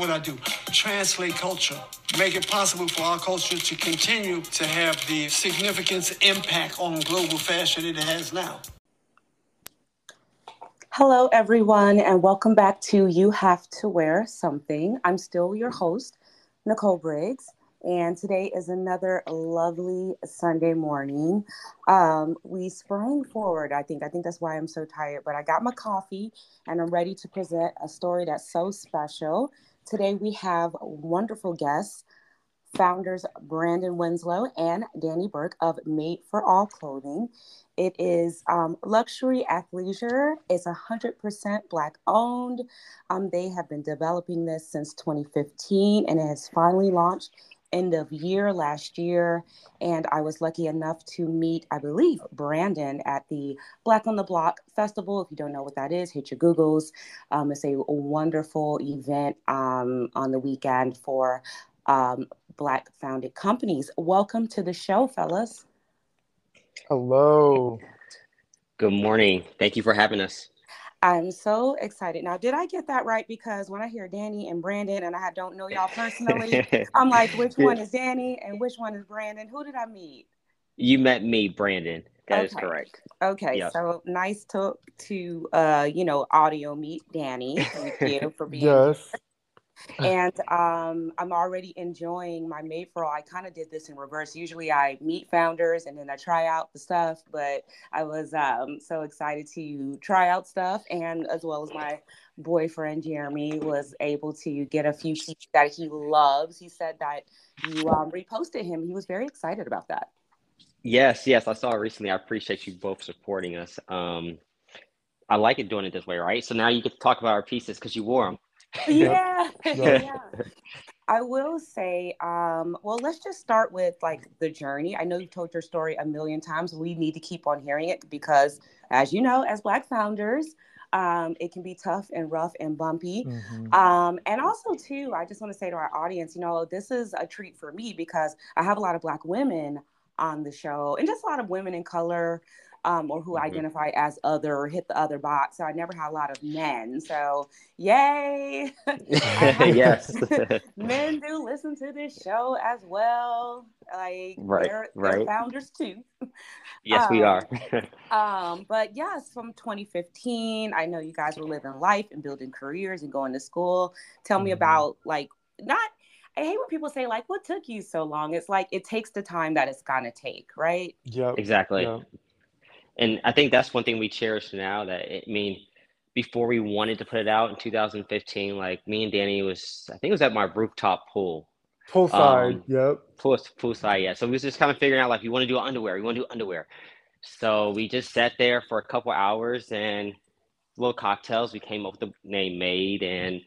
What I do, translate culture, make it possible for our culture to continue to have the significance impact on global fashion it has now. Hello, everyone, and welcome back to You Have to Wear Something. I'm still your host, Nicole Briggs, and today is another lovely Sunday morning. Um, we sprang forward, I think. I think that's why I'm so tired, but I got my coffee and I'm ready to present a story that's so special. Today we have wonderful guests, founders Brandon Winslow and Danny Burke of Made for All Clothing. It is um, luxury athleisure. It's 100% Black owned. Um, they have been developing this since 2015 and it has finally launched end of year last year. And I was lucky enough to meet, I believe, Brandon at the Black on the Block Festival. If you don't know what that is, hit your Googles. Um, it's a wonderful event um, on the weekend for um, Black founded companies. Welcome to the show, fellas. Hello. Good morning. Thank you for having us. I'm so excited. Now, did I get that right? Because when I hear Danny and Brandon and I don't know y'all personally, I'm like, which one is Danny and which one is Brandon? Who did I meet? You met me, Brandon. That okay. is correct. Okay, yep. so nice to to uh, you know, audio meet Danny. Thank you for being yes. Here and um, I'm already enjoying my Made for All. I kind of did this in reverse. Usually I meet founders and then I try out the stuff, but I was um, so excited to try out stuff. And as well as my boyfriend, Jeremy, was able to get a few sheets that he loves. He said that you um, reposted him. He was very excited about that. Yes, yes, I saw it recently. I appreciate you both supporting us. Um, I like it doing it this way, right? So now you get to talk about our pieces because you wore them yeah. yeah. I will say, um, well, let's just start with like the journey. I know you've told your story a million times. We need to keep on hearing it because, as you know, as Black founders, um, it can be tough and rough and bumpy. Mm-hmm. Um, and also, too, I just want to say to our audience, you know, this is a treat for me because I have a lot of Black women on the show and just a lot of women in color um, or who mm-hmm. identify as other or hit the other box. So I never had a lot of men. So yay. yes. men do listen to this show as well. Like right, they're, right. they're founders too. Yes, um, we are. um, but yes, from 2015, I know you guys were living life and building careers and going to school. Tell mm-hmm. me about like not I hate when people say like, "What took you so long?" It's like it takes the time that it's gonna take, right? Yeah, exactly. Yep and I think that's one thing we cherish now. That it, I mean, before we wanted to put it out in 2015, like me and Danny was, I think it was at my rooftop pool. Poolside, um, yep. Pool, poolside, yeah. So we was just kind of figuring out like, we want to do underwear, we want to do underwear. So we just sat there for a couple hours and little cocktails. We came up with the name Made, and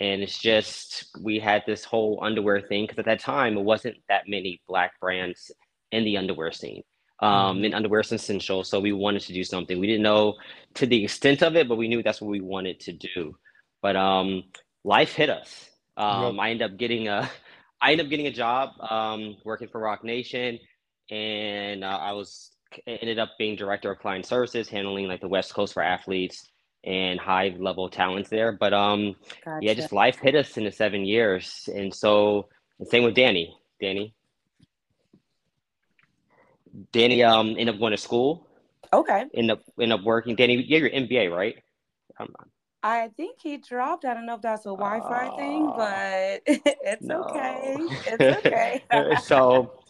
and it's just we had this whole underwear thing because at that time it wasn't that many black brands in the underwear scene um, in underwear essential. So we wanted to do something. We didn't know to the extent of it, but we knew that's what we wanted to do. But um, life hit us. Um, yep. I ended up getting a, I ended up getting a job um, working for Roc Nation, and uh, I was ended up being director of client services, handling like the West Coast for athletes and high level talents there. But um, gotcha. yeah, just life hit us in the seven years, and so the same with Danny. Danny. Danny um ended up going to school. Okay. End up end up working. Danny, you your MBA, right? I think he dropped. I don't know if that's a Wi-Fi uh, thing, but it's no. okay. It's okay. so,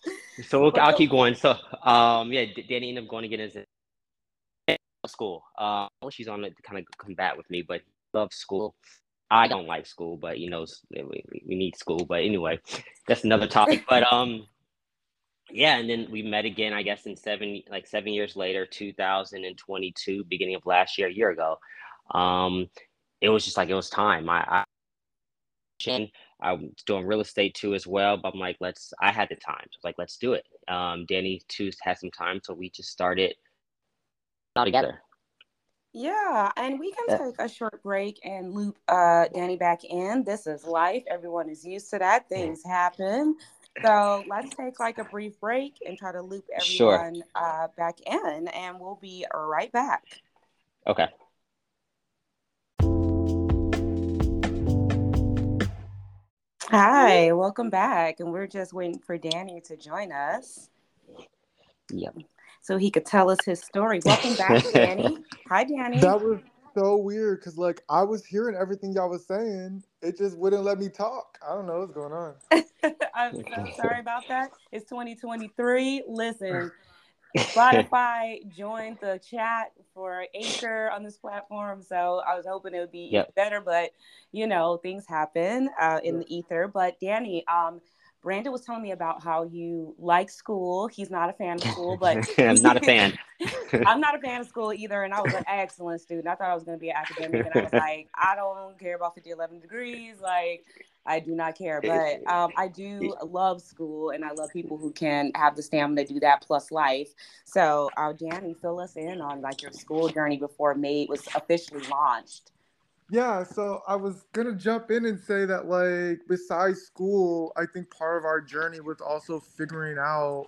so we'll, I'll keep going. So, um, yeah, Danny ended up going to get his school. Uh, she's on it to kind of combat with me, but love school. I don't like school, but you know, we, we need school. But anyway, that's another topic. But um, yeah, and then we met again, I guess, in seven like seven years later, 2022, beginning of last year, a year ago. Um, it was just like it was time. I, I I was doing real estate too as well, but I'm like, let's. I had the time, so like, let's do it. Um, Danny too had some time, so we just started all together. Yeah, and we can take a short break and loop uh, Danny back in. This is life. Everyone is used to that. Things happen. So let's take like a brief break and try to loop everyone sure. uh, back in, and we'll be right back. Okay. Hi, welcome back. And we're just waiting for Danny to join us. Yep. So he could tell us his story. Welcome back, Danny. Hi, Danny. That was so weird because like I was hearing everything y'all was saying. It just wouldn't let me talk. I don't know what's going on. I'm so sorry about that. It's 2023. Listen, Spotify joined the chat for Anchor on this platform, so I was hoping it would be yep. better, but you know things happen uh, in the ether. But Danny, um, Brandon was telling me about how you like school. He's not a fan of school, but I'm not a fan. I'm not a fan of school either, and I was an excellent student. I thought I was going to be an academic, and I was like, I don't care about 50, 11 degrees. Like, I do not care, but um, I do love school, and I love people who can have the stamina to do that plus life. So, uh, Danny, fill us in on like your school journey before Made was officially launched. Yeah, so I was gonna jump in and say that like besides school, I think part of our journey was also figuring out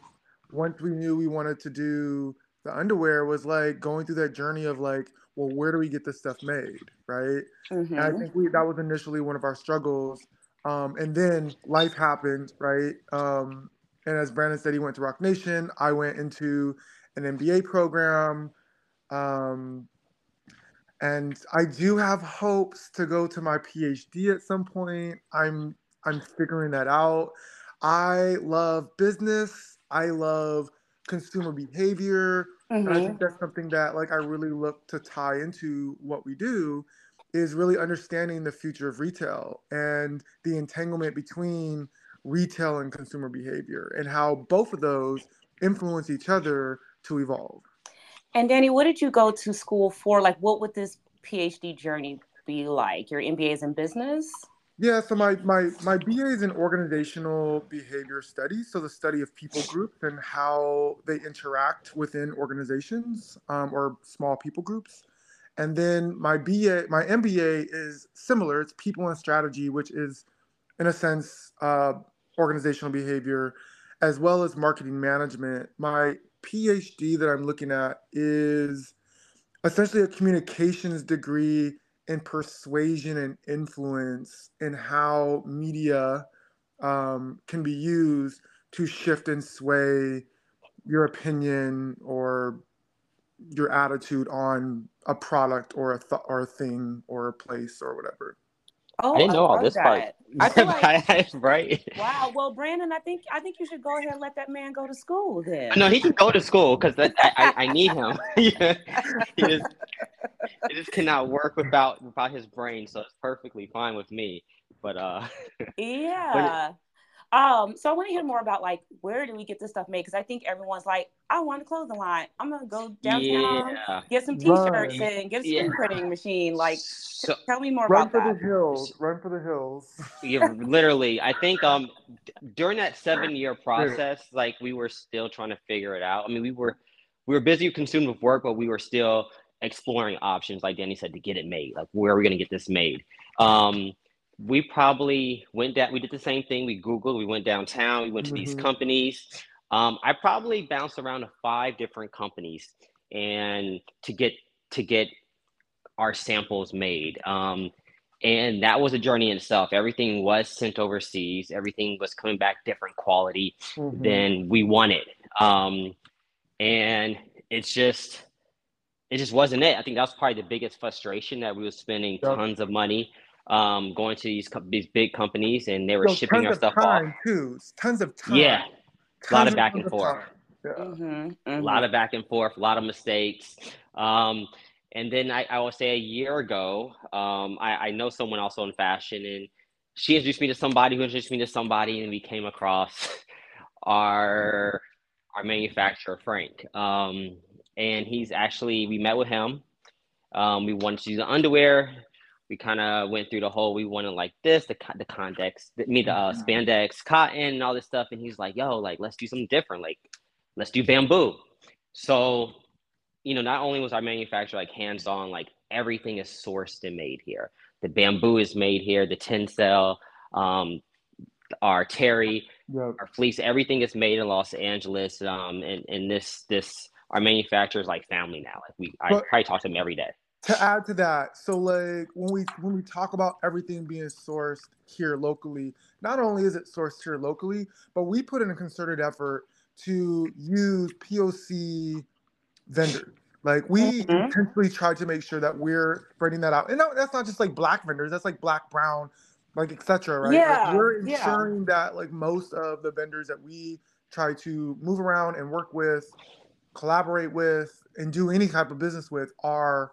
once we knew we wanted to do the underwear was like going through that journey of like, well, where do we get this stuff made, right? Mm-hmm. And I mm-hmm. think we that was initially one of our struggles. Um, and then life happened, right? Um, and as Brandon said, he went to Roc Nation. I went into an MBA program. Um, and I do have hopes to go to my PhD at some point. I'm I'm figuring that out. I love business. I love consumer behavior. Mm-hmm. And I think mm-hmm. that's something that like I really look to tie into what we do is really understanding the future of retail and the entanglement between retail and consumer behavior and how both of those influence each other to evolve. And Danny, what did you go to school for? Like, what would this PhD journey be like? Your MBA is in business? Yeah, so my, my, my BA is in organizational behavior studies, so the study of people groups and how they interact within organizations um, or small people groups. And then my BA, my MBA is similar. It's people and strategy, which is, in a sense, uh, organizational behavior, as well as marketing management. My PhD that I'm looking at is essentially a communications degree in persuasion and influence and how media um, can be used to shift and sway your opinion or your attitude on a product or a th- or a thing or a place or whatever. Oh, I didn't know I all this that. part. I feel like, right. Wow. Well, Brandon, I think I think you should go ahead and let that man go to school. Then. No, he can go to school because I, I, I need him. he just he just cannot work without without his brain, so it's perfectly fine with me. But uh. Yeah. But, um, so I want to hear more about like where do we get this stuff made? Because I think everyone's like, I want a clothing line. I'm gonna go downtown, yeah. get some t-shirts right. and get a screen yeah. printing machine. Like, so, t- tell me more run about for that. the hills. Run for the hills. yeah, literally. I think um during that seven year process, like we were still trying to figure it out. I mean, we were we were busy consumed with work, but we were still exploring options, like Danny said, to get it made. Like, where are we gonna get this made? Um, we probably went down we did the same thing we googled we went downtown we went to mm-hmm. these companies um, i probably bounced around to five different companies and to get to get our samples made um, and that was a journey in itself everything was sent overseas everything was coming back different quality mm-hmm. than we wanted um, and it's just it just wasn't it i think that was probably the biggest frustration that we were spending yep. tons of money um, going to these these big companies, and they were so shipping our stuff time off. Too. Tons of time. Yeah, tons a lot of back and forth. Yeah. Mm-hmm, mm-hmm. A lot of back and forth. A lot of mistakes. Um, and then I, I will say a year ago, um, I, I know someone also in fashion, and she introduced me to somebody who introduced me to somebody, and we came across our our manufacturer Frank. Um, and he's actually we met with him. Um, we wanted to use the underwear we kind of went through the whole we wanted like this the the context me the uh, mm-hmm. spandex cotton and all this stuff. And he's like yo like let's do something different. Like let's do bamboo. So you know not only was our manufacturer like hands on like everything is sourced and made here. The bamboo is made here the Tencel um our terry yep. our fleece everything is made in los angeles. Um and, and this this our manufacturer is like family now. Like we i probably talk to them every day to add to that, so like when we when we talk about everything being sourced here locally, not only is it sourced here locally, but we put in a concerted effort to use POC vendors. Like we Mhm. intentionally try to make sure that we're spreading that out. And no, that's not just like black vendors, that's like black, brown, like etc. Right? Like, Yeah, we're yeah. ensuring that like most of the vendors that we try to move around and work with, collaborate with, and do any type of business with are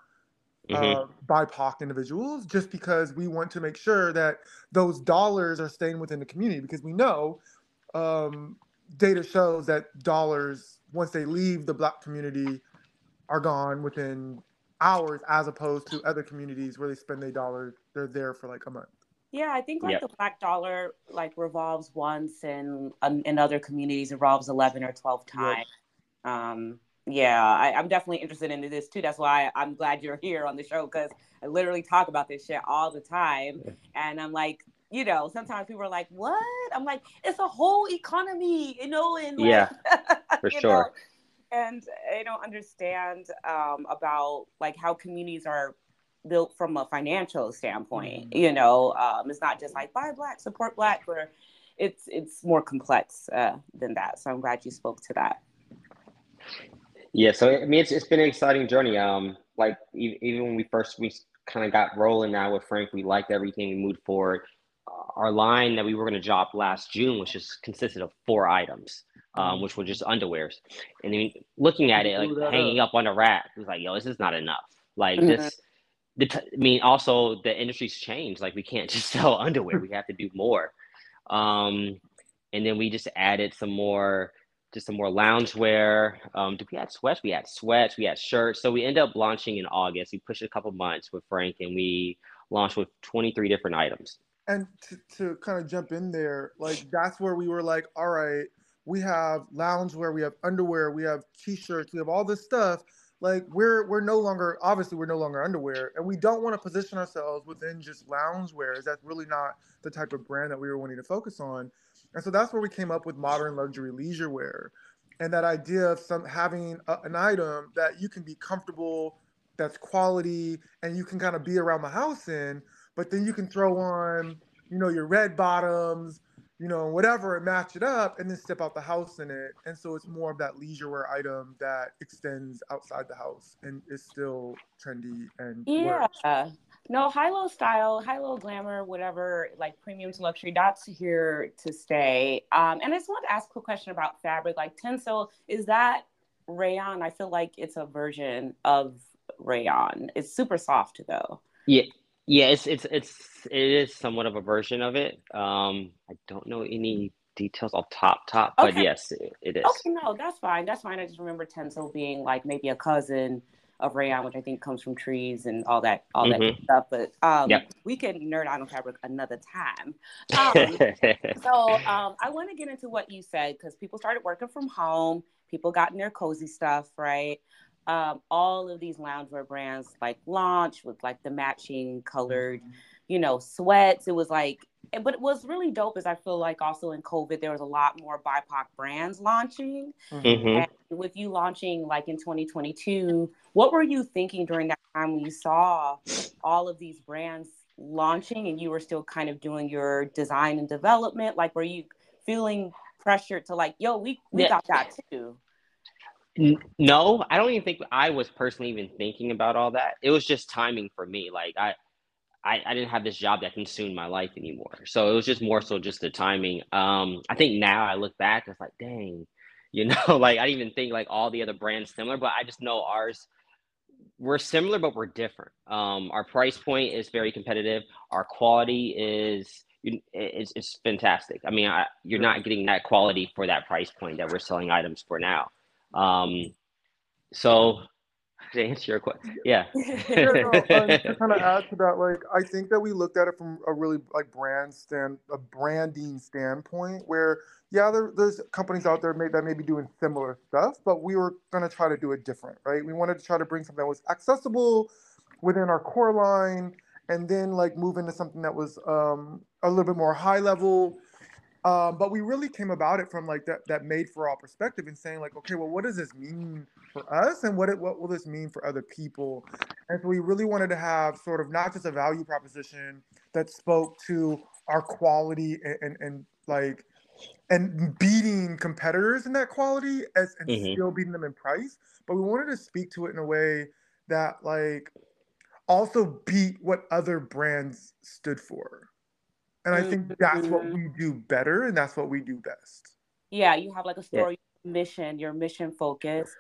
Mhm. uh, BIPOC individuals, just because we want to make sure that those dollars are staying within the community. Because we know um, data shows that dollars, once they leave the Black community, are gone within hours, as opposed to other communities where they spend their dollars, they're there for like a month. Yeah, I think like Yep. the black dollar like revolves once, and um, in other communities it revolves eleven or twelve Yep. times. Um, yeah, I, I'm definitely interested into this too. That's why I'm glad you're here on the show because I literally talk about this shit all the time, and I'm like, you know, sometimes people are like, "What?" I'm like, "It's a whole economy," you know, and like, Yeah, for sure. know, and I don't understand um, about like how communities are built from a financial standpoint. Mhm. You know, um, it's not just like buy black, support black, where it's it's more complex uh, than that. So I'm glad you spoke to that. Yeah, so I mean, it's it's been an exciting journey. Um, like even when we first we kind of got rolling now with Frank, we liked everything. We moved forward. Uh, our line that we were going to drop last June, which just consisted of four items, um, Mhm. which were just underwears. And then looking at it, like hanging up. up on a rack, it was like, yo, this is not enough. Like Mhm. this, the t- I mean, also the industry's changed. Like we can't just sell underwear. We have to do more. Um, and then we just added some more, just some more loungewear. Um, did we add sweats? We had sweats. We had shirts. So we ended up launching in August. We pushed a couple months with Frank, and we launched with 23 different items. and to, to kind of jump in there, like that's where we were like, all right, we have loungewear, we have underwear, we have t-shirts, we have all this stuff. Like we're we're no longer obviously we're no longer underwear, and we don't want to position ourselves within just loungewear. That's really not the type of brand that we were wanting to focus on. And so that's where we came up with modern luxury leisure wear, and that idea of some having a, an item that you can be comfortable, that's quality, and you can kind of be around the house in but then you can throw on, you know, your red bottoms, you know, whatever, and match it up, and then step out the house in it. And so it's more of that leisure wear item that extends outside the house and is still trendy and Yeah. works. No, high low style, high low glamour, whatever, like premium to luxury, that's here to stay. Um, and I just want to ask a quick question about fabric. Like Tencel, is that rayon? I feel like it's a version of rayon. It's super soft though. Yeah, yeah, it's it's it's it is somewhat of a version of it. Um, I don't know any details off top top, but Okay. yes, it, it is. Okay, no, that's fine. That's fine. I just remember Tencel being like maybe a cousin of rayon, which I think comes from trees and all that, all that Mhm. stuff. But um, Yep. we can nerd out on fabric another time. Um, So um, I want to get into what you said because people started working from home. People got in their cozy stuff, right? Um, all of these loungewear brands like launch with like the matching colored, you know, sweats. It was like, and- but what's really dope. Is I feel like also in COVID there was a lot more BIPOC brands launching. Mhm. And with you launching like in 2022, what were you thinking during that time when you saw all of these brands launching and you were still kind of doing your design and development? Like, were you feeling pressured to like, yo, we, we Yeah. got that too? No, I don't even think I was personally even thinking about all that. It was just timing for me. Like I, I, I didn't have this job that consumed my life anymore. So it was just more so just the timing. Um, I think now I look back, it's like, dang, you know, like I didn't even think like all the other brands similar, but I just know ours. We're similar, but we're different. Um, our price point is very competitive. Our quality is it's, is fantastic. I mean, I, you're not getting that quality for that price point that we're selling items for now. Um, so to answer your question, yeah. yeah, no, um, to kind of add to that, like I think that we looked at it from a really like brand stand, a branding standpoint, where yeah, there, there's companies out there may, that may be doing similar stuff, but we were gonna try to do it different, right? We wanted to try to bring something that was accessible within our core line, and then like move into something that was um, a little bit more high level. Um, but we really came about it from like that that made for all perspective and saying like, okay, well, what does this mean for us, and what it, what will this mean for other people? And so we really wanted to have sort of not just a value proposition that spoke to our quality and and, and like and beating competitors in that quality as and Mhm. still beating them in price, but we wanted to speak to it in a way that like also beat what other brands stood for. And I think that's what we do better and that's what we do best. Yeah, you have like a Yeah. story mission, your mission focus.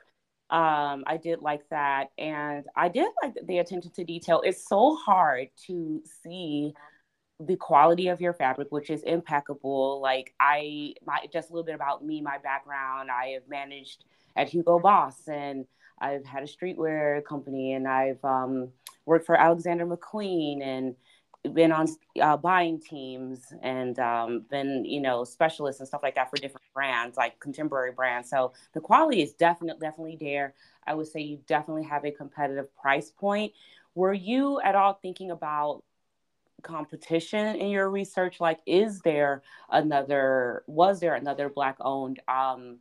Um, I did like that, and I did like the attention to detail. It's so hard to see the quality of your fabric, which is impeccable. Like I, my just a little bit about me, my background. I have managed at Hugo Boss, and I've had a streetwear company, and I've um, worked for Alexander McQueen, and been on uh, buying teams, and um, been you know specialists and stuff like that for different brands, like contemporary brands. So the quality is definitely definitely there. I would say you definitely have a competitive price point. Were you at all thinking about competition in your research like is there another was there another black owned um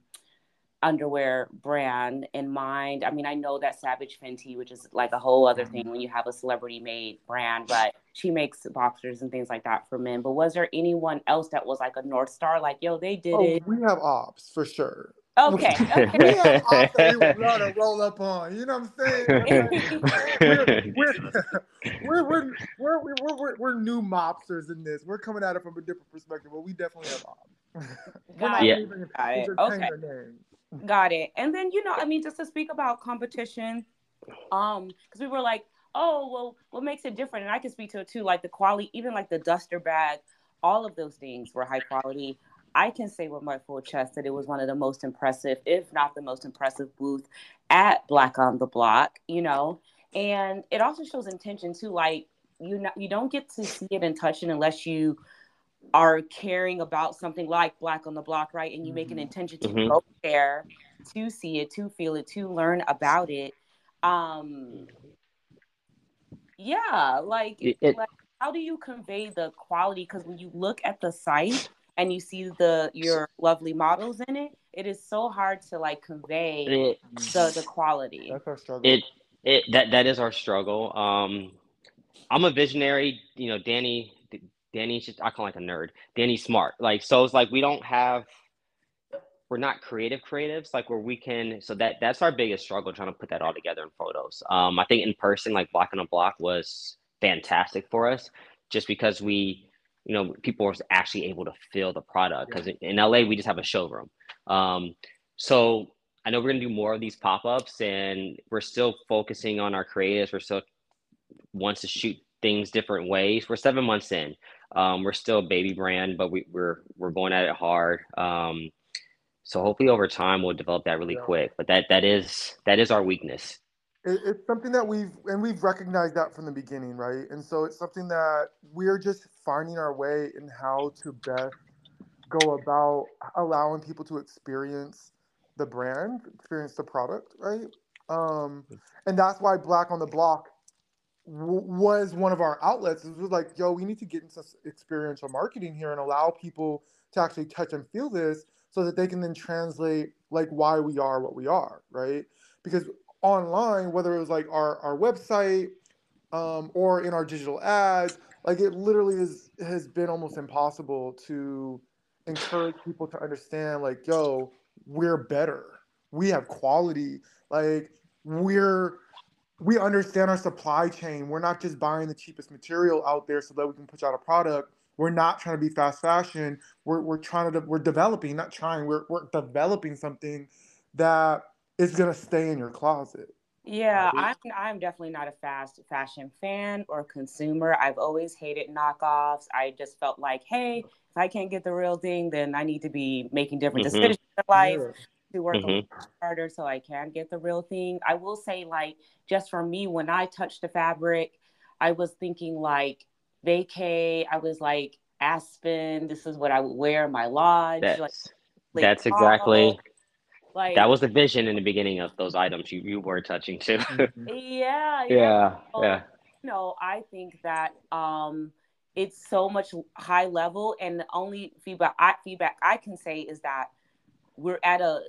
underwear brand in mind i mean i know that savage fenty which is like a whole other thing mm-hmm. when you have a celebrity made brand but she makes boxers and things like that for men but was there anyone else that was like a north star like yo they did Oh, it we have ops for sure. okay We okay have ops that we would love to roll up on. You know what I'm saying? we're, we're, we're, we're, we're, we're, we're, we're new mobsters in this. We're coming at it from a different perspective, but we definitely have ops. we're not Got it. even Got it. entertaining Okay. Got it. And then, you know, I mean, just to speak about competition, um, because we were like, oh, well, what makes it different? And I can speak to it too, like the quality, even like the duster bag, all of those things were high quality. I can say with my full chest that it was one of the most impressive, if not the most impressive booth at Black on the Block, you know. And it also shows intention too, like you not, you don't get to see it and touch it unless you are caring about something like Black on the Block, right? And you make an Mhm. intention to Mhm. go there, to see it, to feel it, to learn about it. Um, yeah, like, It- it- like how do you convey the quality? Because when you look at the site and you see the your lovely models in it, it is so hard to like convey it, the the quality. That's our struggle. it it that that is our struggle. Um, I'm a visionary. You know, Danny. Danny's just I call him like a nerd. Danny's smart. Like so, it's like we don't have. We're not creative creatives like where we can. So that that's our biggest struggle trying to put that all together in photos. Um, I think in person, like Block on a Block was fantastic for us, just because we, you know, people were actually able to feel the product. Because in LA we just have a showroom. Um, so I know we're gonna do more of these pop-ups and we're still focusing on our creatives. We're still wants to shoot things different ways. We're seven months in. Um, we're still a baby brand, but we, we're we're going at it hard. Um, so hopefully over time we'll develop that really Yeah. quick. But that that is that is our weakness. it, it's something that we've and we've recognized that from the beginning right and so it's something that we're just finding our way in how to best go about allowing people to experience the brand experience the product right um and that's why black on the block w- was one of our outlets it was like yo we need to get into experiential marketing here and allow people to actually touch and feel this so that they can then translate like why we are what we are right because online, whether it was like our, our website um, or in our digital ads, like it literally is has been almost impossible to encourage people to understand like, yo, we're better. We have quality. Like we're we understand our supply chain. We're not just buying the cheapest material out there so that we can push out a product. We're not trying to be fast fashion. We're, we're trying to we're developing, not trying. We're we're developing something that is gonna stay in your closet. Yeah, I'm I'm definitely not a fast fashion fan or consumer. I've always hated knockoffs. I just felt like, hey, if I can't get the real thing, then I need to be making different Mhm. decisions in life Yeah. To work a Mhm. little harder so I can get the real thing. I will say, like, just for me, when I touched the fabric, I was thinking like vacay. I was like Aspen. This is what I would wear in my lodge. That's like, that's Lake exactly like that was the vision in the beginning of those items you, you were touching too. Mhm. yeah, yeah. yeah, Well, yeah. you know, I think that um, it's so much high level and the only feedback I, feedback I can say is that we're at a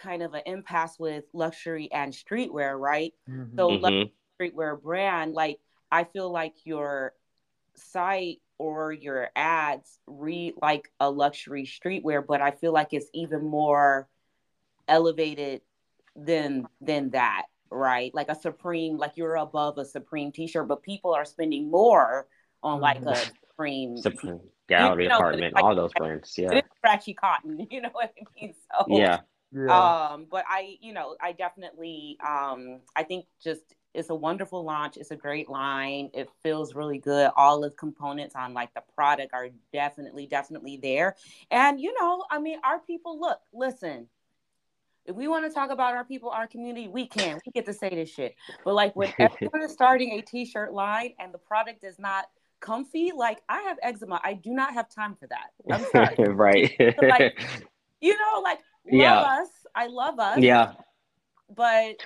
kind of an impasse with luxury and streetwear, right? Mm-hmm. So mm-hmm. streetwear brand, like I feel like your site or your ads read like a luxury streetwear, but I feel like it's even more elevated than than that, right? Like a Supreme, like you're above a Supreme t-shirt, but people are spending more on like a mm-hmm. Supreme, Supreme gallery you know, apartment, like, all those brands. Yeah, it's scratchy cotton. You know what I mean? So yeah. Yeah. Um, but I, you know, I definitely, um, I think just it's a wonderful launch. It's a great line. It feels really good. All the components on like the product are definitely, definitely there. And you know, I mean, our people look, listen, if we want to talk about our people, our community, we can. We get to say this shit. But like when everyone is starting a t-shirt line and the product is not comfy, like I have eczema. I do not have time for that. I'm sorry. right. like, you know, like yeah. Love us. I love us. Yeah. But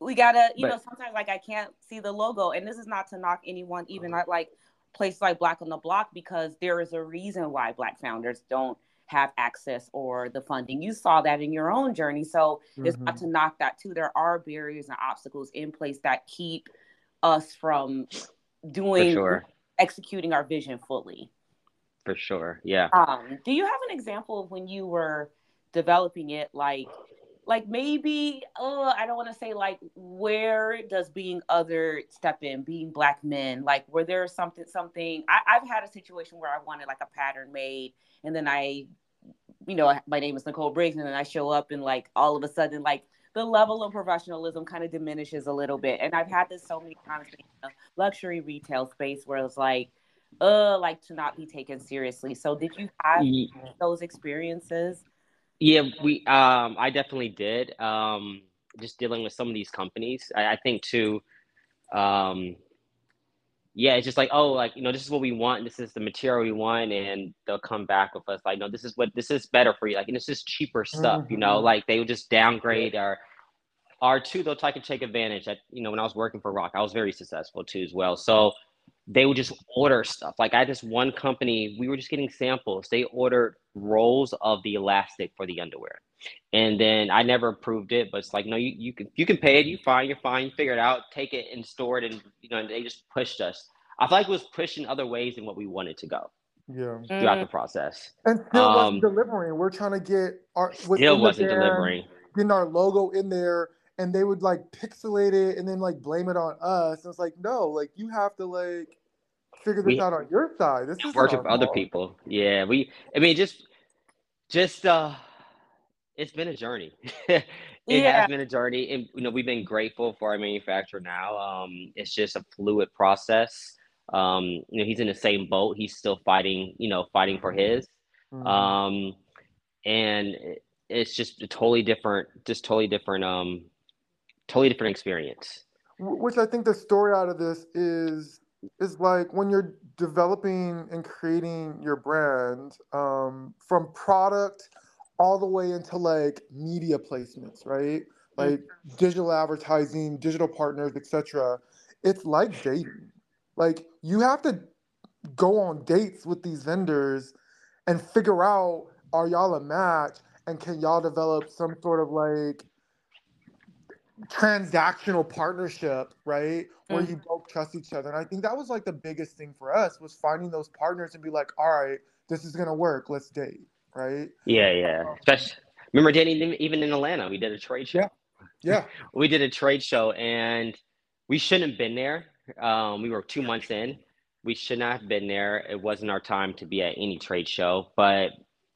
we gotta, you but, know, sometimes like I can't see the logo, and this is not to knock anyone, even at like places like Black on the Block, because there is a reason why Black founders don't have access or the funding. You saw that in your own journey, so mm-hmm. it's not mm-hmm. to knock that too. There are barriers and obstacles in place that keep us from doing sure. executing our vision fully. For sure, yeah. Um, do you have an example of when you were developing it, like like maybe oh i don't want to say like where does being other step in being black men like were there something something I, i've had a situation where i wanted like a pattern made and then i you know my name is nicole briggs and then i show up and like all of a sudden like the level of professionalism kind of diminishes a little bit and i've had this so many times in a luxury retail space where it's like uh like to not be taken seriously. So did you have those experiences yeah, we um I definitely did. Um just dealing with some of these companies. I, I think too um yeah, it's just like, oh, like, you know, this is what we want, this is the material we want, and they'll come back with us like, no, this is what this is better for you. Like, and this is cheaper stuff, mm-hmm. you know, mm-hmm. like they would just downgrade our our two, they'll try to take advantage. That you know, when I was working for Roc, I was very successful too as well. So they would just order stuff. Like I had this one company, we were just getting samples. They ordered rolls of the elastic for the underwear. And then I never approved it, but it's like, no, you, you can you can pay it, you fine, you're fine, you figure it out, take it and store it, and you know, and they just pushed us. I feel like it was pushing other ways than what we wanted to go. Yeah. Throughout the process. And still um, wasn't delivering. We're trying to get our still wasn't delivering. Getting our logo in there and they would like pixelate it and then like blame it on us. And it's like, no, like you have to like figure this we, out on your side. This is working for other people. Yeah, we. I mean, just, just uh, it's been a journey. it yeah. has been a journey, and you know we've been grateful for our manufacturer. Now, um, it's just a fluid process. Um, you know, he's in the same boat. He's still fighting. You know, fighting for his. Mm-hmm. Um, and it's just a totally different, just totally different. Um, totally different experience. Which I think the story out of this is is like when you're developing and creating your brand um, from product all the way into like media placements, right? Like mm-hmm. digital advertising, digital partners, etc. It's like dating. Like you have to go on dates with these vendors and figure out are y'all a match and can y'all develop some sort of like transactional partnership, right? Where mm. you both trust each other. And I think that was like the biggest thing for us was finding those partners and be like, all right, this is gonna work. Let's date, right? Yeah, yeah. Um, Especially remember dating even in Atlanta. We did a trade show. Yeah. Yeah. we did a trade show and we shouldn't have been there. Um, we were two months in. We should not have been there. It wasn't our time to be at any trade show, but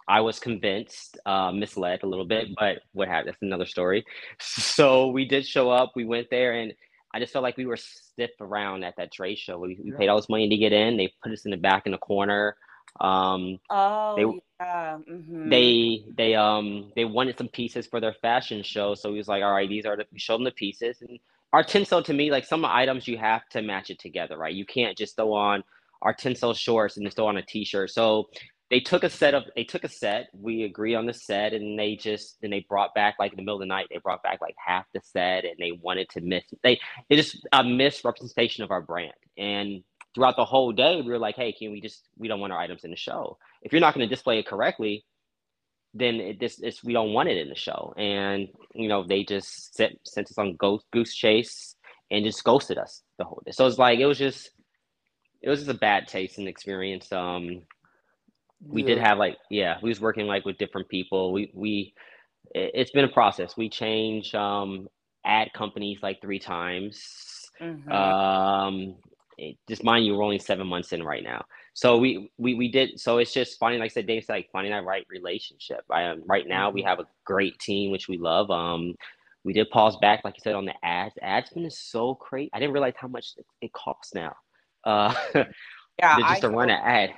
I was convinced, uh, misled a little bit, but what happened? That's another story. So we did show up. We went there, and I just felt like we were stiff around at that trade show. We, we yeah. paid all this money to get in. They put us in the back in the corner. Um, oh, they, yeah. Mm-hmm. They they um they wanted some pieces for their fashion show. So he was like, all right, these are the. We showed them the pieces, and our Tencel to me, like some items, you have to match it together, right? You can't just throw on our Tencel shorts and just throw on a t-shirt. So they took a set of they took a set we agree on the set and they just then they brought back like in the middle of the night they brought back like half the set and they wanted to miss they it just a misrepresentation of our brand and throughout the whole day, we were like, hey, can we just we don't want our items in the show. If you're not going to display it correctly, then it, this it's, we don't want it in the show. And you know, they just sent sent us on ghost goose chase and just ghosted us the whole day. So it's like it was just it was just a bad taste and experience. Um, we yeah. did have like yeah, we was working like with different people. We we it's been a process. We change um ad companies like three times. Mm-hmm. Um, it, just mind you, we're only seven months in right now. So we we we did. So it's just finding, like I said, Dave said, like finding that right relationship. I, um, right now, we mm-hmm. have a great team, which we love. Um, we did pause back, like you said, on the ads. ads been so crazy. I didn't realize how much it costs now. Uh, yeah, just to run an ad.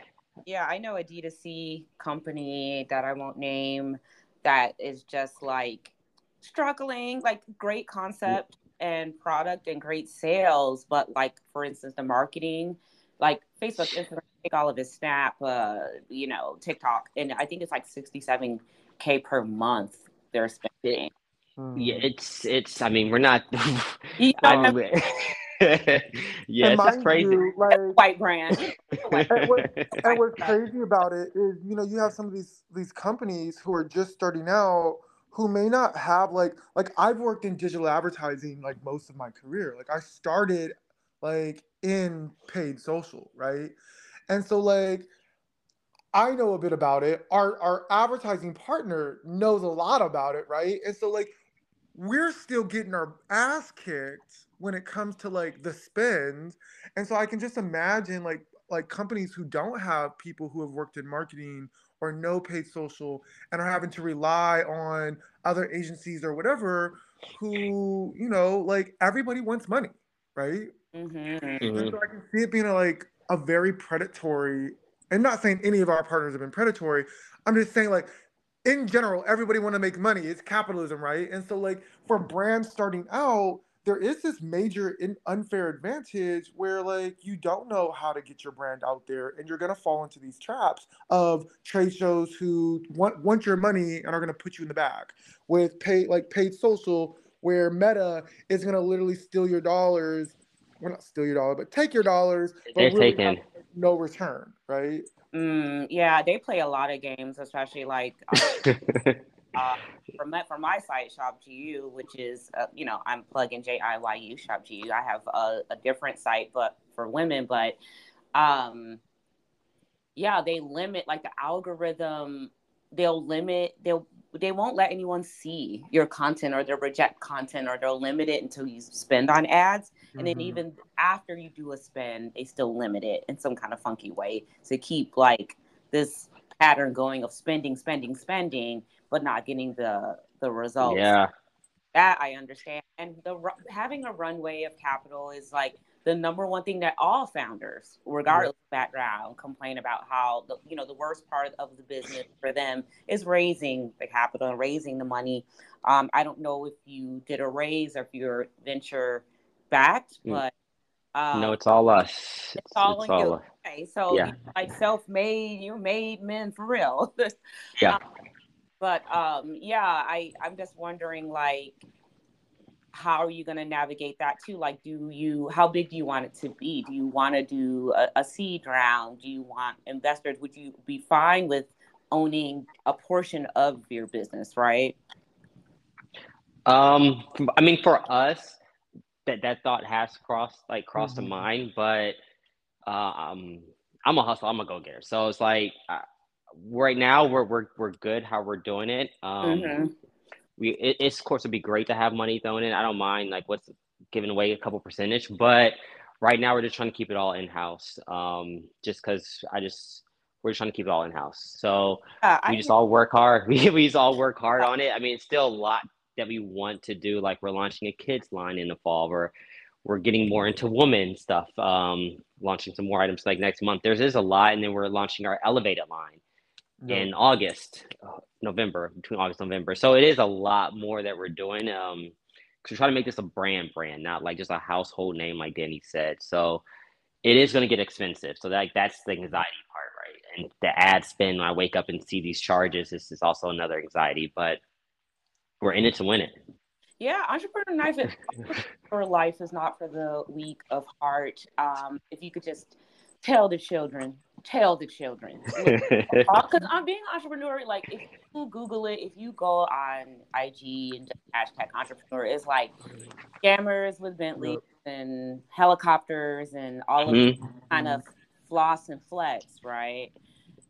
Yeah, I know a D2C company that I won't name that is just like struggling, like great concept and product and great sales, but like for instance, the marketing, like Facebook, Instagram, take all of his Snap, uh, you know, TikTok, and I think it's like sixty-seven k per month they're spending. Yeah, it's it's. I mean, we're not. yeah, yeah, it's crazy. You, like, white brand. and, what, and what's crazy about it is, you know, you have some of these these companies who are just starting out who may not have like like I've worked in digital advertising like most of my career. Like I started like in paid social, right? And so like I know a bit about it. Our our advertising partner knows a lot about it, right? And so like we're still getting our ass kicked when it comes to like the spend. And so I can just imagine like like companies who don't have people who have worked in marketing or no paid social and are having to rely on other agencies or whatever who you know like everybody wants money right mm-hmm. mm-hmm. so i can see it being a, like a very predatory and not saying any of our partners have been predatory i'm just saying like in general everybody want to make money it's capitalism right and so like for brands starting out there is this major in unfair advantage where like you don't know how to get your brand out there and you're going to fall into these traps of trade shows who want want your money and are going to put you in the back with pay like paid social where meta is going to literally steal your dollars well not steal your dollar but take your dollars they're really taking no return right? Mm, yeah they play a lot of games especially like uh, uh, for my, my site shop GU, which is uh, you know I'm plugging J I Y U shop GU. I have a, a, different site, but for women, but um, yeah, they limit like the algorithm. They'll limit. They'll they won't let anyone see your content or they'll reject content or they'll limit it until you spend on ads and mm-hmm. then even after you do a spend they still limit it in some kind of funky way to keep like this pattern going of spending spending spending but not getting the the results. Yeah, that I understand. And the having a runway of capital is like the number one thing that all founders, regardless of background, complain about how the you know the worst part of the business for them is raising the capital and raising the money. Um, I don't know if you did a raise or if you're venture backed, mm. but um, no, it's all us. It's, it's all it's all you. Us. Okay, so yeah. like self-made, you made men for real. yeah. Um, but um, yeah, I I'm just wondering like how are you going to navigate that too? Like, do you how big do you want it to be? Do you want to do a, a seed round? Do you want investors? Would you be fine with owning a portion of your business, right? Um, I mean, for us, that that thought has crossed like crossed mm-hmm. the mind, but um, I'm a hustle. I'm a go getter. So it's like right now we're we're we're good how we're doing it. Um, mm-hmm. we it, it's of course it'd be great to have money thrown in. I don't mind like what's giving away a couple percentage, but right now we're just trying to keep it all in house. Um, just because I just we're just trying to keep it all in house. So uh, we just all work hard. We we just all work hard on it. I mean, it's still a lot that we want to do. Like we're launching a kids line in the fall. We're we're getting more into woman stuff. Um, launching some more items like next month. There's is a lot, and then we're launching our elevated line no. in August, uh, November, between August and November. So it is a lot more that we're doing. Um, because we're trying to make this a brand brand, not like just a household name, like Danny said. So it is going to get expensive. So that that's the anxiety part, right? And the ad spend when I wake up and see these charges, this is also another anxiety. But we're in it to win it. Yeah, entrepreneur life. Is, entrepreneur life is not for the weak of heart. Um, if you could just tell the children, tell the children. Because I'm being entrepreneur, like if you Google it, if you go on IG and hashtag entrepreneur, it's like scammers with Bentleys and helicopters and all of mm-hmm. kind of floss and flex, right?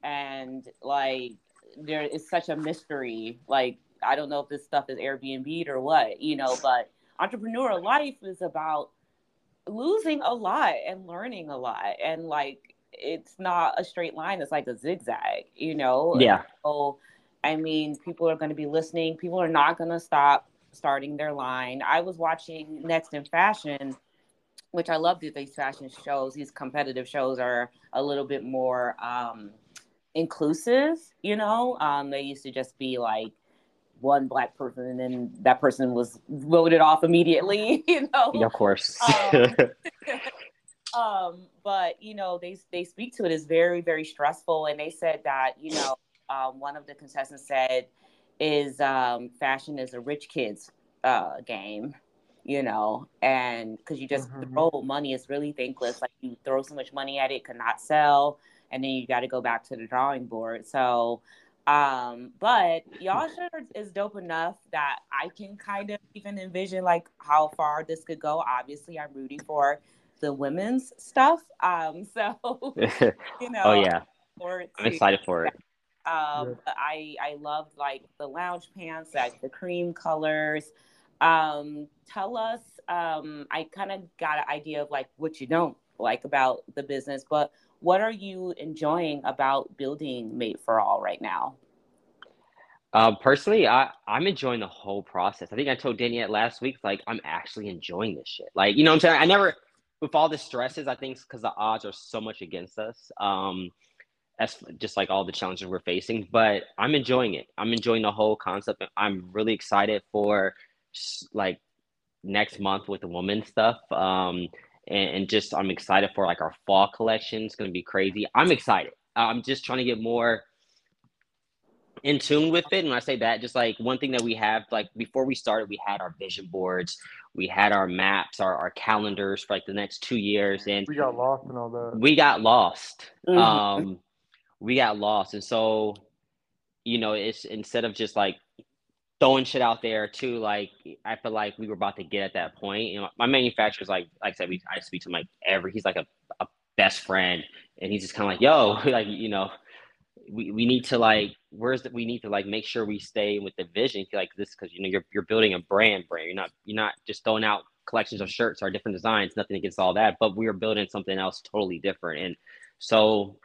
And like there is such a mystery. Like I don't know if this stuff is Airbnb or what, you know, but entrepreneur life is about losing a lot and learning a lot and like it's not a straight line it's like a zigzag you know? Yeah. So i mean people are going to be listening people are not going to stop starting their line. I was watching next in fashion which i love these fashion shows these competitive shows are a little bit more um inclusive you know? Um they used to just be like one black person and then that person was voted off immediately you know? Yeah, of course. Um, um, but you know they they speak to it as very very stressful and they said that you know um, one of the contestants said is um, fashion is a rich kids uh, game you know and because you just mm-hmm. throw money is really thankless like you throw so much money at it could not sell and then you got to go back to the drawing board so um, but y'all sure is dope enough that I can kind of even envision like how far this could go. Obviously, I'm rooting for the women's stuff. Um, so you know, oh yeah, I'm excited for it. Um. I I love like the lounge pants, like the cream colors. Um, tell us. Um, I kind of got an idea of like what you don't like about the business, but what are you enjoying about building Made for All right now? Um, personally, I I'm enjoying the whole process. I think I told Danielle last week, like I'm actually enjoying this shit. Like you know, what I'm saying I never, with all the stresses, I think because the odds are so much against us. Um, that's just like all the challenges we're facing. But I'm enjoying it. I'm enjoying the whole concept. I'm really excited for like next month with the woman stuff. Um, and, and just I'm excited for like our fall collection. It's gonna be crazy. I'm excited. I'm just trying to get more in tune with it. And when I say that, just like one thing that we have, like before we started, we had our vision boards, we had our maps, our, our calendars for like the next two years. And we got lost and all that. We got lost. Mm-hmm. Um, we got lost. And so, you know, it's instead of just like throwing shit out there too. Like I feel like we were about to get at that point. You know, my manufacturer's like, like I said, we I speak to him like every. He's like a, a best friend, and he's just kind of like, yo, like you know, we, we need to like where's that we need to like make sure we stay with the vision like this because you know you're you're building a brand brand. You're not you're not just throwing out collections of shirts or different designs. Nothing against all that, but we are building something else totally different. And so,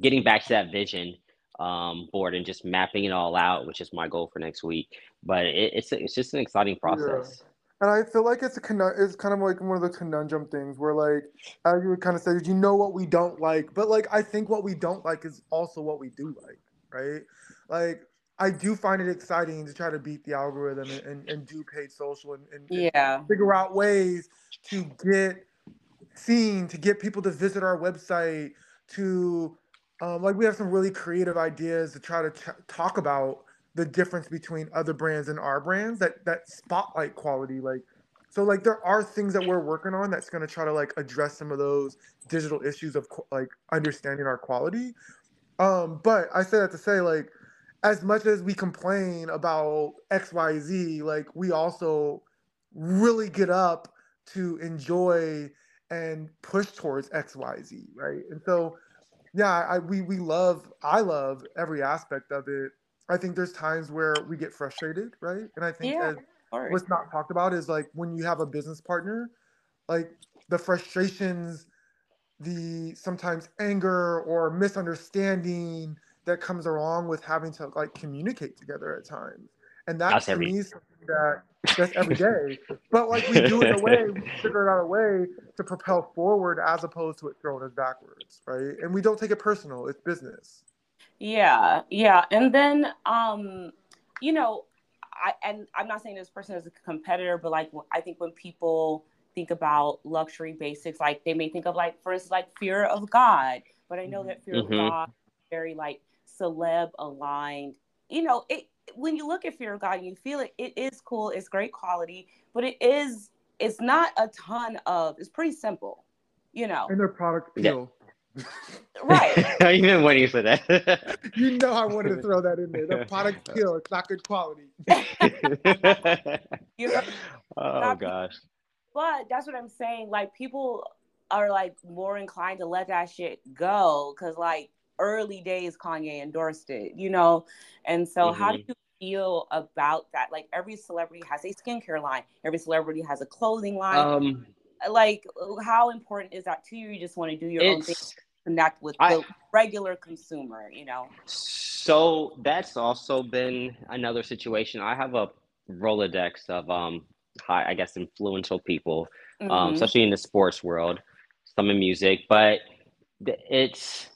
getting back to that vision um, board and just mapping it all out, which is my goal for next week. But it, it's it's just an exciting process. Yeah. And I feel like it's a con- it's kind of like one of the conundrum things where like as you would kind of say, you know what we don't like, but like I think what we don't like is also what we do like, right? Like I do find it exciting to try to beat the algorithm and, and, and do paid social and, and, yeah. and figure out ways to get seen, to get people to visit our website, to um, like we have some really creative ideas to try to t- talk about the difference between other brands and our brands that that spotlight quality like so like there are things that we're working on that's going to try to like address some of those digital issues of like understanding our quality um but i say that to say like as much as we complain about xyz like we also really get up to enjoy and push towards xyz right and so yeah, I we we love I love every aspect of it. I think there's times where we get frustrated, right? And I think yeah, what's not talked about is like when you have a business partner, like the frustrations, the sometimes anger or misunderstanding that comes along with having to like communicate together at times. And that that's to every- me is something that that's every day. but like we do it in a way, we figure it out a way to propel forward as opposed to it throwing us backwards, right? And we don't take it personal. It's business. Yeah, yeah. And then um, you know, I and I'm not saying this person is a competitor, but like I think when people think about luxury basics, like they may think of like for instance like fear of God. But I know that fear mm-hmm. of God very like celeb aligned. You know, it when you look at Fear of God, you feel it. It is cool. It's great quality, but it is it's not a ton of. It's pretty simple, you know. And their product peel. Yeah. right. I've been waiting for that. you know I wanted to throw that in there. The product peel. It's not good quality. you oh gosh. But that's what I'm saying. Like people are like more inclined to let that shit go because like early days Kanye endorsed it, you know? And so mm-hmm. how do you feel about that? Like every celebrity has a skincare line, every celebrity has a clothing line. Um, like how important is that to you? You just want to do your own thing, connect with I, the regular consumer, you know? So that's also been another situation. I have a Rolodex of um high, I guess, influential people, um, mm-hmm. um, especially in the sports world, some in music, but it's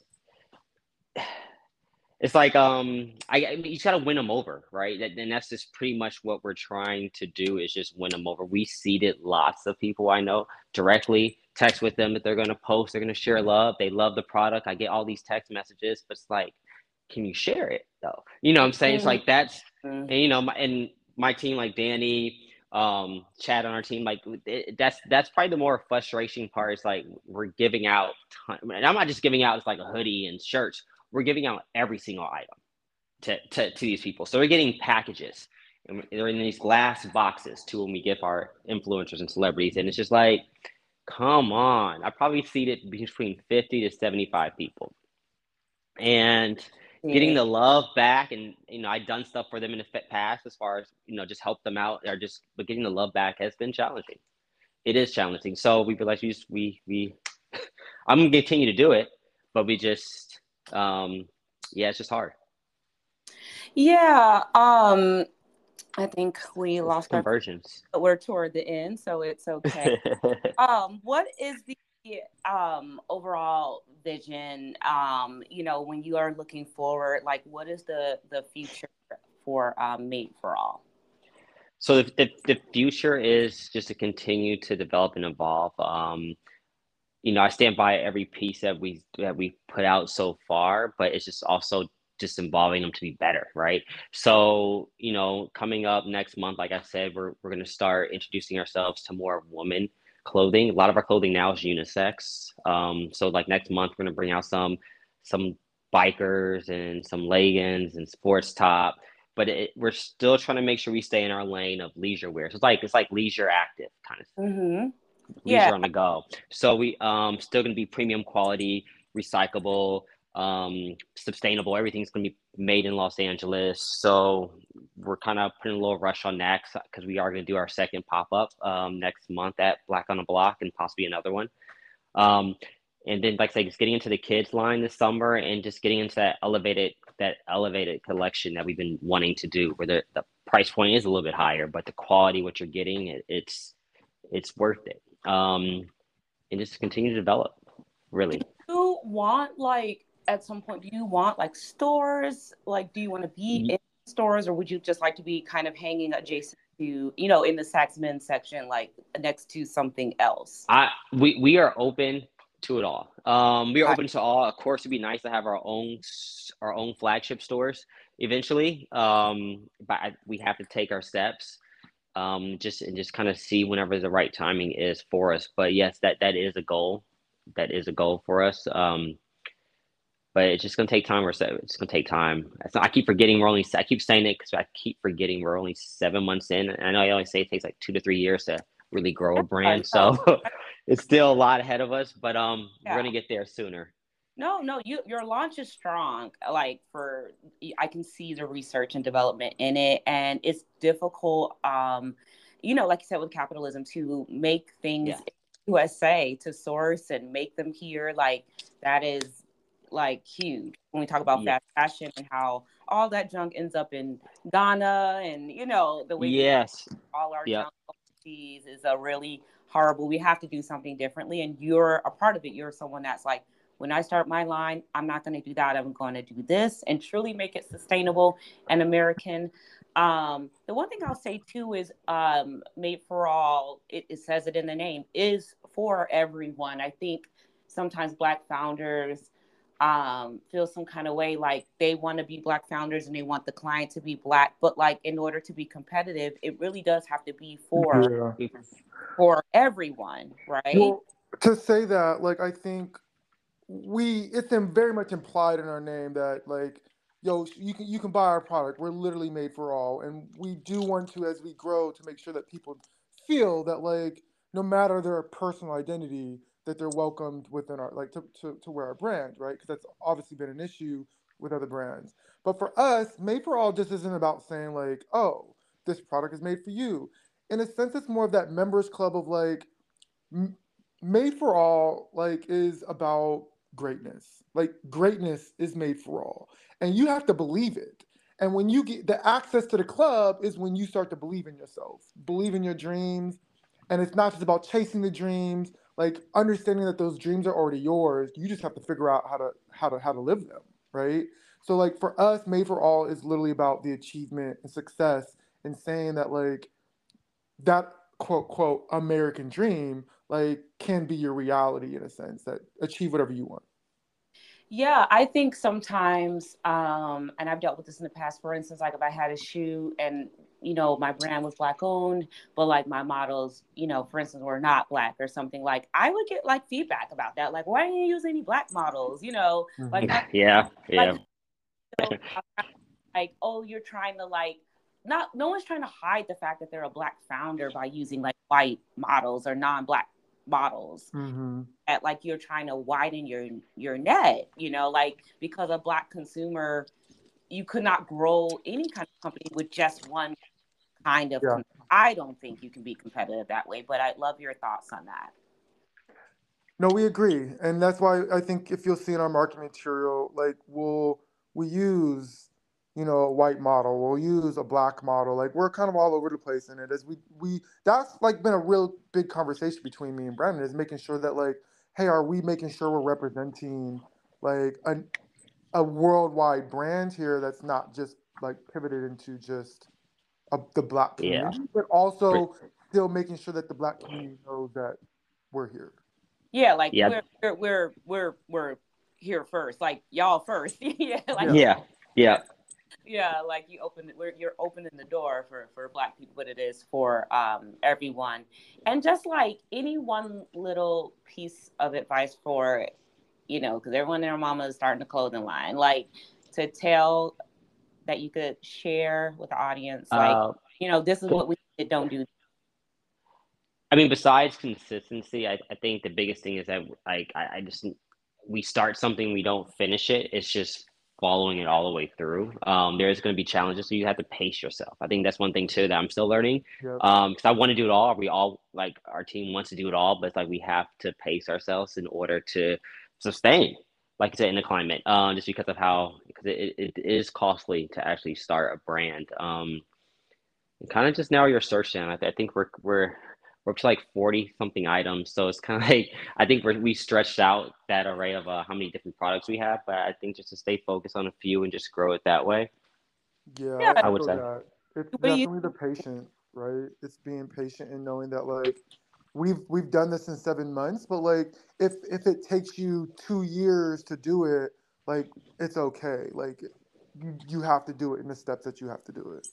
it's like um I, I mean, you gotta win them over, right? And that's just pretty much what we're trying to do is just win them over. We seeded lots of people I know directly, text with them that they're gonna post, they're gonna share love. They love the product. I get all these text messages, but it's like, can you share it though? You know what I'm saying? It's mm-hmm. like that's mm-hmm. and you know my and my team like Danny, um Chad on our team like it, that's that's probably the more frustration part is like we're giving out ton, and i'm not just giving out it's like a hoodie and shirts we're giving out every single item to, to, to these people. So we're getting packages and they're in these glass boxes to when we give our influencers and celebrities. And it's just like, come on. I probably seeded between 50 to 75 people. And getting the love back and you know I've done stuff for them in the past as far as you know just help them out or just but getting the love back has been challenging. It is challenging. So we realized we just, we we I'm gonna continue to do it, but we just um, yeah, it's just hard. Yeah. Um, I think we lost conversions. Our, we're toward the end, so it's okay. um, what is the um overall vision? Um, you know, when you are looking forward, like what is the the future for um, Made for All? So the, the, the future is just to continue to develop and evolve. Um, you know, I stand by every piece that we that we put out so far, but it's just also just involving them to be better, right? So, you know, coming up next month, like I said, we're we're gonna start introducing ourselves to more women clothing. A lot of our clothing now is unisex. Um, so like next month, we're gonna bring out some some bikers and some leggings and sports top. But it, we're still trying to make sure we stay in our lane of leisure wear. So it's like it's like leisure active kind of. Mm-hmm yeah. on the go. So we um still gonna be premium quality, recyclable, um, sustainable. Everything's gonna be made in Los Angeles. So we're kind of putting a little rush on that because we are gonna do our second pop up um, next month at Black on the Block and possibly another one. Um, and then like I said, just getting into the kids line this summer and just getting into that elevated that elevated collection that we've been wanting to do, where the, the price point is a little bit higher, but the quality what you're getting, it, it's it's worth it um, and just continue to develop. Really. Do you want like at some point? Do you want like stores? Like, do you want to be mm-hmm. in stores, or would you just like to be kind of hanging adjacent to, you know, in the Saks Men section, like next to something else? I we we are open to it all. Um, we are open to all. Of course, it'd be nice to have our own our own flagship stores eventually. Um, but I, we have to take our steps um, just and just kind of see whenever the right timing is for us. But yes, that that is a goal. That is a goal for us. Um, but it's just gonna take time. Or so it's gonna take time. Not, I keep forgetting we're only. I keep saying it because I keep forgetting we're only seven months in. And I know I always say it takes like two to three years to really grow a brand. So it's still a lot ahead of us. But um, yeah. we're gonna get there sooner. No, no, you your launch is strong. Like for I can see the research and development in it and it's difficult um you know, like you said with capitalism to make things yeah. USA to source and make them here like that is like huge when we talk about yeah. fast fashion and how all that junk ends up in Ghana and you know the way yes all our yep. junk is a really horrible we have to do something differently and you're a part of it you're someone that's like when I start my line, I'm not going to do that. I'm going to do this and truly make it sustainable and American. Um, the one thing I'll say too is um, Made for All, it, it says it in the name, is for everyone. I think sometimes Black founders um feel some kind of way like they want to be black founders and they want the client to be black but like in order to be competitive it really does have to be for Yeah. for everyone right Well, to say that, like, I think we it's in very much implied in our name that like, yo, you can you can buy our product. We're literally made for all, and we do want to as we grow to make sure that people feel that like no matter their personal identity that they're welcomed within our like to to, to wear our brand, right? Because that's obviously been an issue with other brands. But for us, made for all just isn't about saying like, oh, this product is made for you. In a sense, it's more of that members club of like. m- made for all like is about greatness. Like greatness is made for all. And you have to believe it. And when you get the access to the club is when you start to believe in yourself. Believe in your dreams. And it's not just about chasing the dreams like understanding that those dreams are already yours. You just have to figure out how to how to how to live them right? So like for us made for all is literally about the achievement and success and saying that like that quote quote American dream like can be your reality in a sense that achieve whatever you want. Yeah, I think sometimes, um, and I've dealt with this in the past. For instance, like if I had a shoe and you know my brand was black owned, but like my models, you know, for instance, were not black or something. Like I would get like feedback about that. Like, why didn't you use any black models? You know, like I- yeah, yeah, so, like oh you're trying to like not no one's trying to hide the fact that they're a black founder by using like white models or non-black models Mm-hmm. at like you're trying to widen your your net you know like because a black consumer you could not grow any kind of company with just one kind of Yeah. i don't think you can be competitive that way but i love your thoughts on that No, we agree, and that's why I think if you'll see in our marketing material, like we'll we use you know a white model, we'll use a black model, like we're kind of all over the place in it. As we we that's like been a real big conversation between me and Brandon is making sure that like, hey, are we making sure we're representing like a a worldwide brand here that's not just like pivoted into just a, the black Yeah. community, but also still making sure that the black community knows that we're here. yeah like Yeah. we're, we're we're we're we're here first like y'all first yeah like yeah, yeah. Yeah like you open we're, you're opening the door for for black people but it is for um everyone and just like any one little piece of advice for you know because everyone and their mama is starting a clothing line like to tell that you could share with the audience like Uh, you know this is what we did, don't do I mean, besides consistency, I, I think the biggest thing is that like I, I just we start something, we don't finish it. It's just following it all the way through. Um, there's going to be challenges, so you have to pace yourself. I think that's one thing too that I'm still learning. Yep. Um, because I want to do it all. We all like our team wants to do it all, but it's like we have to pace ourselves in order to sustain, like I said, in the climate. Um, just because of how because it, it is costly to actually start a brand. Um, and kind of just narrow your search down. I, th- I think we're we're we're up to like 40 something items. So it's kind of like, I think we're, we stretched out that array of uh, how many different products we have, but I think just to stay focused on a few and just grow it that way. Yeah, Yeah. I would say. that. It's What you- definitely the patient, right? It's being patient and knowing that like we've we've done this in seven months, but like if if it takes you two years to do it, like it's okay. Like you, you have to do it in the steps that you have to do it.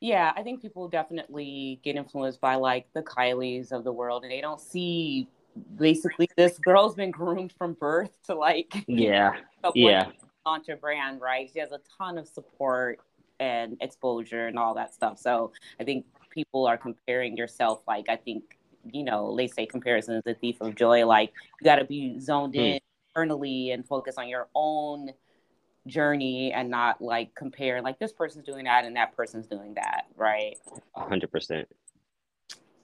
Yeah, I think people definitely get influenced by like the Kylies of the world, and they don't see basically this girl's been groomed from birth to like Yeah. a Yeah. launch a brand, right? She has a ton of support and exposure and all that stuff. So I think people are comparing yourself. Like I think you know they say comparison is the thief of joy. Like you got to be zoned Hmm. in internally and focus on your own journey and not like compare like this person's doing that and that person's doing that, right? Hundred percent.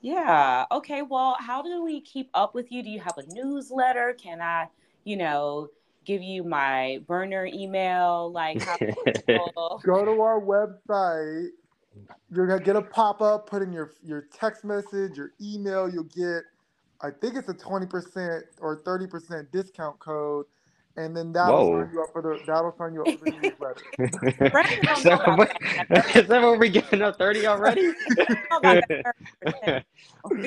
Yeah. Okay. Well, how do we keep up with you? Do you have a newsletter? Can I, you know, give you my burner email? Like, Go to our website. You're gonna get a pop up. Put in your your text message, your email. You'll get, I think it's a twenty percent or thirty percent discount code, and then that'll Whoa. sign you up for the that'll sign you up for the newsletter. Brandon don't so, know about that. is that what we're getting up 30 already? My God.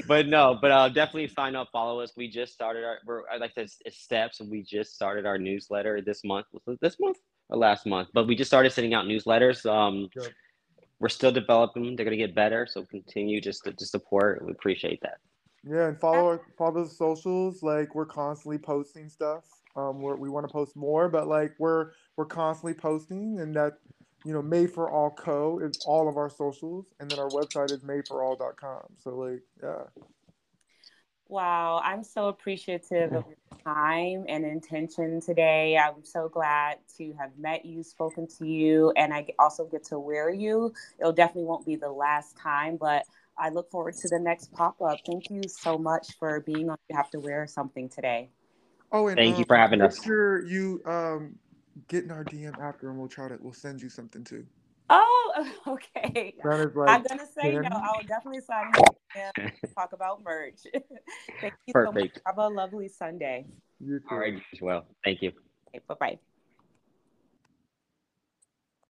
but no, but uh, definitely sign up, follow us. We just started our, we're, I like this steps, and we just started our newsletter this month. Was it this month or last month? But we just started sending out newsletters. Um, Good. we're still developing. them. They're gonna get better, so continue just to, to support. We appreciate that. Yeah, and follow our follow the socials. Like we're constantly posting stuff. Um, we're, we want to post more, but like we're we're constantly posting, and that you know, Made for All Co is all of our socials, and then our website is madeforall.com. So like, yeah, Wow, I'm so appreciative of your time and intention today. I'm so glad to have met you, spoken to you, and I also get to wear you. It'll definitely won't be the last time, but I look forward to the next pop up. Thank you so much for being on You Have to Wear Something today. Oh, and Thank you um, for having us. make us. sure you um get in our DM after, and we'll try to we'll send you something too. Oh, okay. That is I'm gonna say no. I will definitely sign and talk about merch. Thank you so much. Perfect. Have a lovely Sunday. You too. All right, as well. Thank you. Okay, bye bye.